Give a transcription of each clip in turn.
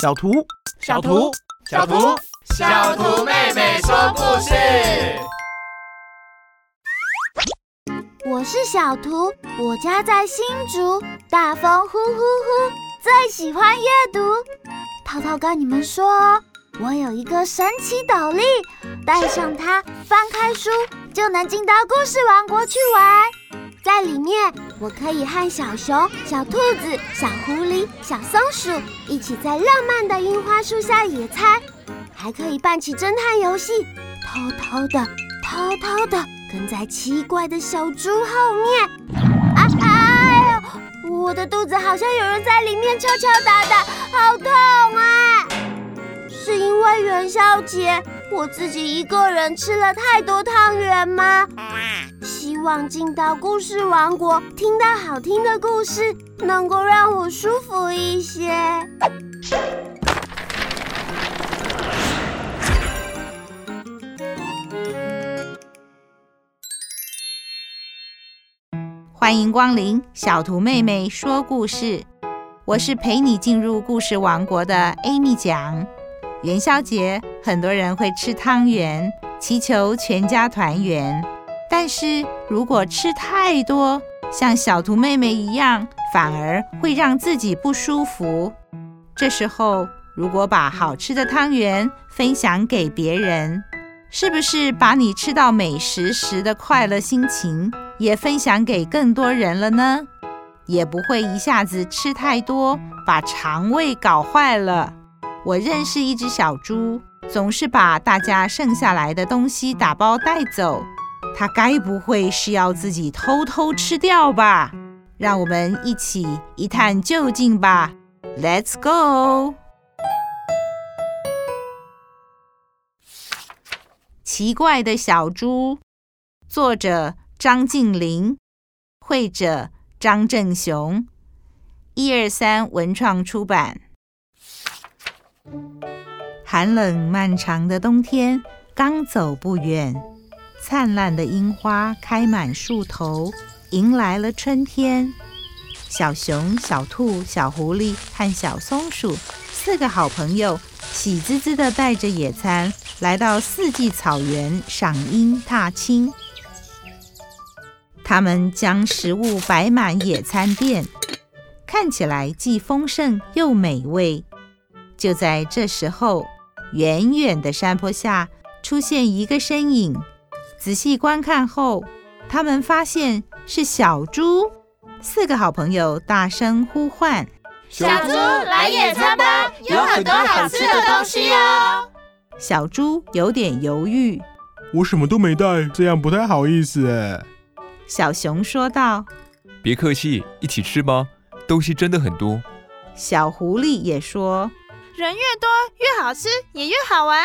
小图，小图，小图，小图妹妹说故事。我是小图，我家在新竹，大风呼呼呼，最喜欢阅读。涛涛跟你们说，我有一个神奇斗笠，戴上它，翻开书就能进到故事王国去玩。在里面，我可以和小熊、小兔子、小狐狸、小松鼠一起在浪漫的樱花树下野餐，还可以办起侦探游戏，偷偷的、偷偷的跟在奇怪的小猪后面。啊哎呦，我的肚子好像有人在里面敲敲打打，好痛啊！是因为元宵节我自己一个人吃了太多汤圆吗？望进到故事王国，听到好听的故事，能够让我舒服一些。欢迎光临小图妹妹说故事，我是陪你进入故事王国的 Amy 讲。元宵节，很多人会吃汤圆，祈求全家团圆。但是如果吃太多，像小图妹妹一样，反而会让自己不舒服。这时候，如果把好吃的汤圆分享给别人，是不是把你吃到美食时的快乐心情也分享给更多人了呢？也不会一下子吃太多，把肠胃搞坏了。我认识一只小猪，总是把大家剩下来的东西打包带走。他该不会是要自己偷偷吃掉吧？让我们一起一探究竟吧！Let's go！奇怪的小猪，作者张晋霖，绘者张正雄，一二三文创出版。寒冷漫长的冬天刚走不远。灿烂的樱花开满树头，迎来了春天。小熊、小兔、小狐狸和小松鼠四个好朋友，喜滋滋地带着野餐来到四季草原赏樱踏青。他们将食物摆满野餐垫，看起来既丰盛又美味。就在这时候，远远的山坡下出现一个身影。仔细观看后，他们发现是小猪。四个好朋友大声呼唤：“小猪，来野餐吧，有很多好吃的东西哦！”小猪有点犹豫：“我什么都没带，这样不太好意思。”哎，小熊说道：“别客气，一起吃吧，东西真的很多。”小狐狸也说：“人越多，越好吃，也越好玩。”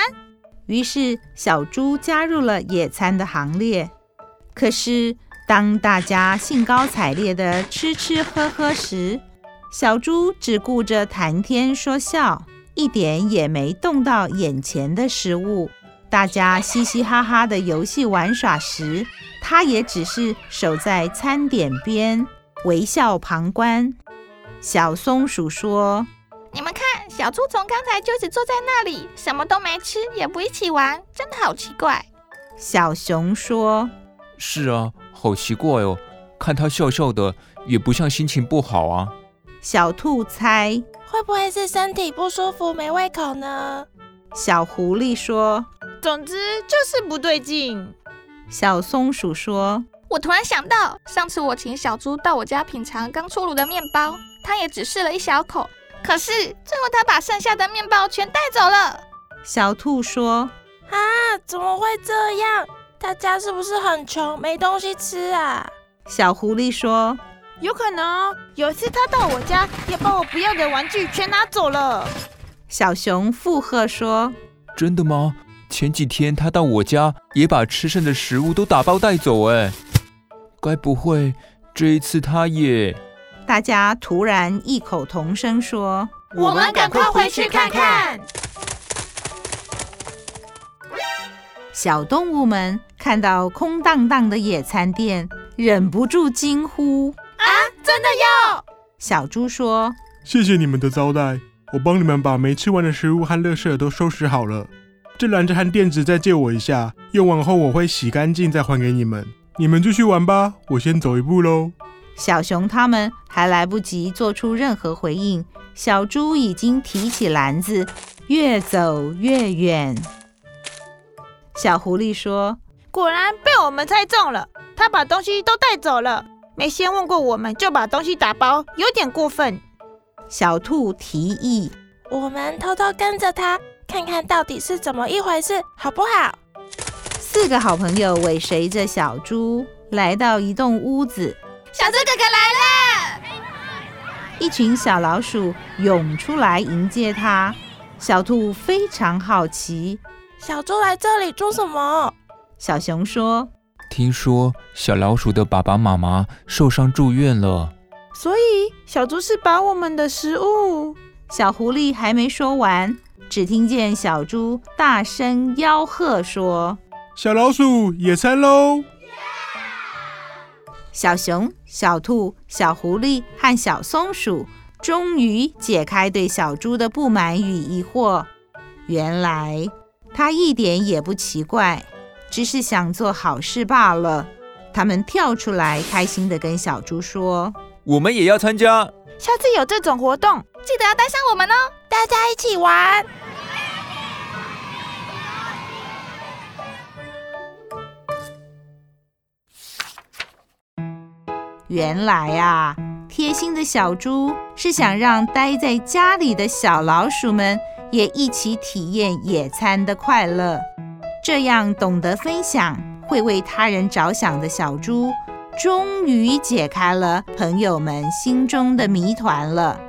于是，小猪加入了野餐的行列。可是，当大家兴高采烈地吃吃喝喝时，小猪只顾着谈天说笑，一点也没动到眼前的食物。大家嘻嘻哈哈的游戏玩耍时，它也只是守在餐点边，微笑旁观。小松鼠说：“你们看。”小猪从刚才就只坐在那里，什么都没吃，也不一起玩，真的好奇怪。小熊说：“是啊，好奇怪哦，看他笑笑的，也不像心情不好啊。”小兔猜：“会不会是身体不舒服，没胃口呢？”小狐狸说：“总之就是不对劲。”小松鼠说：“我突然想到，上次我请小猪到我家品尝刚出炉的面包，他也只试了一小口。”可是最后，他把剩下的面包全带走了。小兔说：“啊，怎么会这样？大家是不是很穷，没东西吃啊？”小狐狸说：“有可能哦。有一次他到我家，也把我不要的玩具全拿走了。”小熊附和说：“真的吗？前几天他到我家，也把吃剩的食物都打包带走。哎，该不会这一次他也……”大家突然异口同声说：“我们赶快回去看看。”小动物们看到空荡荡的野餐垫，忍不住惊呼：“啊，真的要！”小猪说：“谢谢你们的招待，我帮你们把没吃完的食物和垃圾都收拾好了。这篮子和垫子再借我一下，用完后我会洗干净再还给你们。你们继续玩吧，我先走一步喽。小熊他们还来不及做出任何回应，小猪已经提起篮子，越走越远。小狐狸说：“果然被我们猜中了，他把东西都带走了，没先问过我们就把东西打包，有点过分。”小兔提议：“我们偷偷跟着他，看看到底是怎么一回事，好不好？”四个好朋友尾随着小猪来到一栋屋子。小猪哥哥来了！一群小老鼠涌出来迎接他。小兔非常好奇。小猪来这里做什么？小熊说：“听说小老鼠的爸爸妈妈受伤住院了，所以小猪是把我们的食物。”小狐狸还没说完，只听见小猪大声吆喝说：“小老鼠野餐喽！”小熊、小兔、小狐狸和小松鼠终于解开对小猪的不满与疑惑。原来。他一点也不奇怪，只是想做好事罢了。他们跳出来，开心地跟小猪说：“我们也要参加，下次有这种活动，记得要带上我们哦，大家一起玩。”原来啊，贴心的小猪是想让待在家里的小老鼠们。也一起体验野餐的快乐，这样懂得分享、会为他人着想的小猪，终于解开了朋友们心中的谜团了。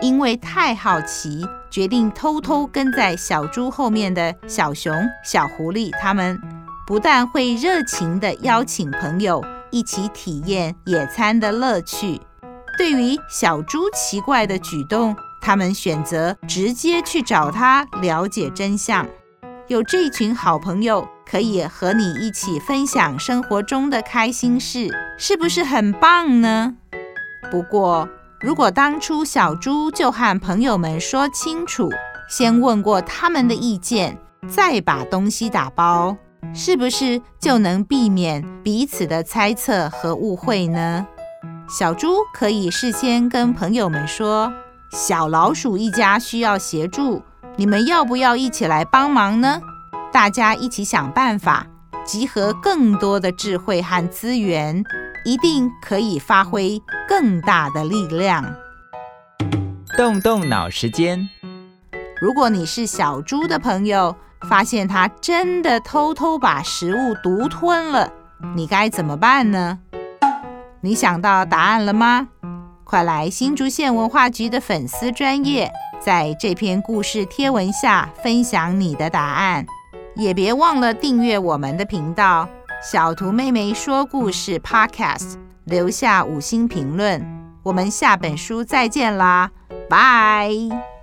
因为太好奇，决定偷偷跟在小猪后面的小熊、小狐狸，他们不但会热情地邀请朋友一起体验野餐的乐趣，对于小猪奇怪的举动，他们选择直接去找他了解真相。有这群好朋友可以和你一起分享生活中的开心事，是不是很棒呢？不过，如果当初小猪就和朋友们说清楚，先问过他们的意见，再把东西打包，是不是就能避免彼此的猜测和误会呢？小猪可以事先跟朋友们说。小老鼠一家需要协助，你们要不要一起来帮忙呢？大家一起想办法，集合更多的智慧和资源，一定可以发挥更大的力量。动动脑时间，如果你是小猪的朋友，发现它真的偷偷把食物独吞了，你该怎么办呢？你想到答案了吗？快来新竹县文化局的粉丝专业，在这篇故事贴文下分享你的答案，也别忘了订阅我们的频道“小图妹妹说故事 ”Podcast，留下五星评论。我们下本书再见啦，拜。